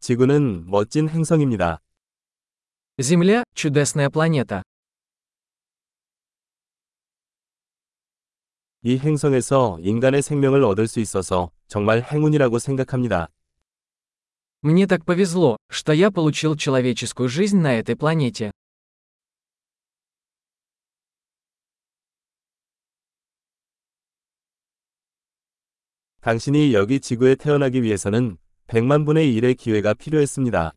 지구는 멋진 행성입니다. Земля – чудесная планета. 이 행성에서 인간의 생명을 얻을 수 있어서 정말 행운이라고 생각합니다. Мне так повезло, что я получил человеческую жизнь на этой планете. 당신이 여기 지구에 태어나기 위해서는 100만 분의 1의 기회가 필요했습니다.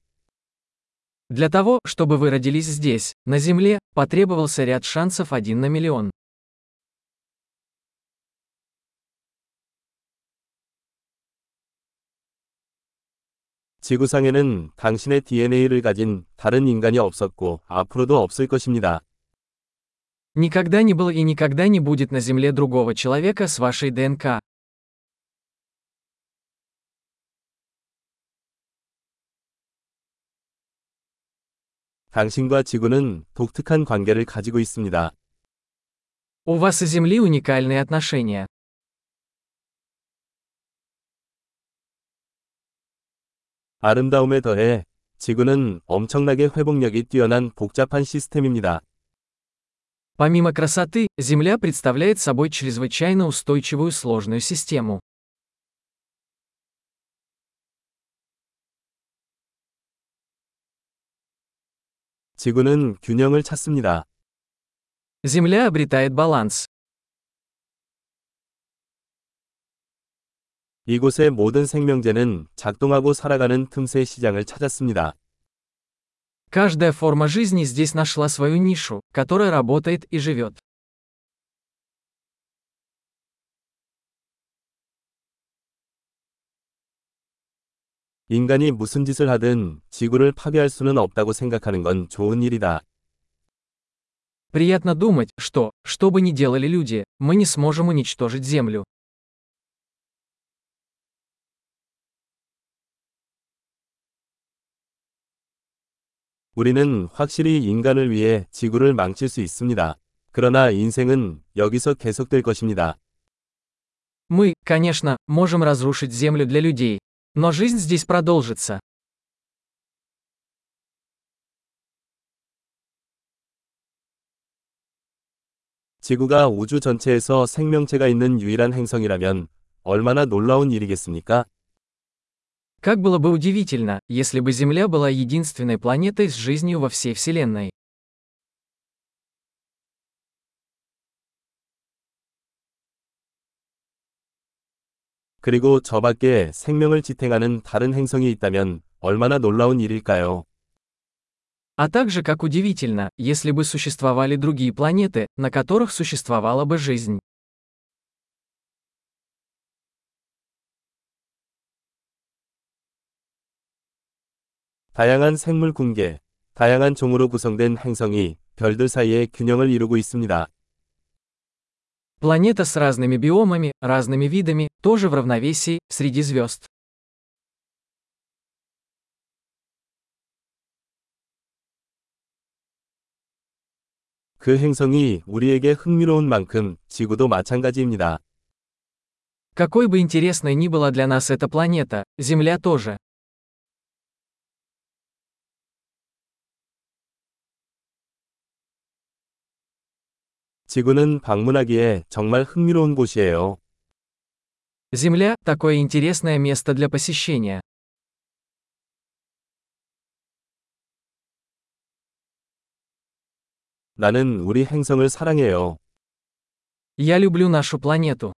Для того, чтобы вы родились здесь, на Земле, потребовался ряд шансов один на миллион. 지구상에는 당신의 DNA를 가진 다른 인간이 없었고 앞으로도 없을 것입니다. Никогда не было и никогда не будет на Земле другого человека с вашей ДНК. 당신과 지구는 독특한 관계를 가지고 있습니다. У вас и Земли уникальные отношения. 아름다움에 더해 지구는 엄청나게 회복력이 뛰어난 복잡한 시스템입니다. Помимо красоты, Земля представляет собой чрезвычайно устойчивую сложную систему. 지구는 균형을 찾습니다. Земля обретает баланс. 이곳의 모든 생명체는 작동하고 살아가는 틈새 시장을 찾았습니다. Каждая форма жизни здесь нашла свою нишу, которая работает и живет. 인간이 무슨 짓을 하든 지구를 파괴할 수는 없다고 생각하는 건 좋은 일이다. Приятно думать, что, что бы ни делали люди, мы не сможем уничтожить Землю. 우리는 확실히 인간을 위해 지구를 망칠 수 있습니다. 그러나 인생은 여기서 계속될 것입니다. Мы, конечно, можем разрушить Землю для людей. Но жизнь здесь продолжится. 지구가 우주 전체에서 생명체가 있는 유일한 행성이라면 얼마나 놀라운 일이겠습니까? Как было бы удивительно, если бы Земля была единственной планетой с жизнью во всей Вселенной. 그리고 저 밖에 생명을 지탱하는 다른 행성이 있다면 얼마나 놀라운 일일까요? А также как удивительно, если бы существовали другие планеты, на которых существовала бы жизнь. 다양한 생물 군계, 다양한 종으로 구성된 행성이 별들 사이에 균형을 이루고 있습니다. Планета с разными биомами, разными видами, тоже в равновесии, среди звезд. 그 행성이 우리에게 흥미로운 만큼 지구도 마찬가지입니다. Какой бы интересной ни была для нас эта планета, Земля тоже. 지구는 방문하기에 정말 흥미로운 곳이에요. Земля – такое интересное место для посещения. 나는 우리 행성을 사랑해요. Я люблю нашу планету.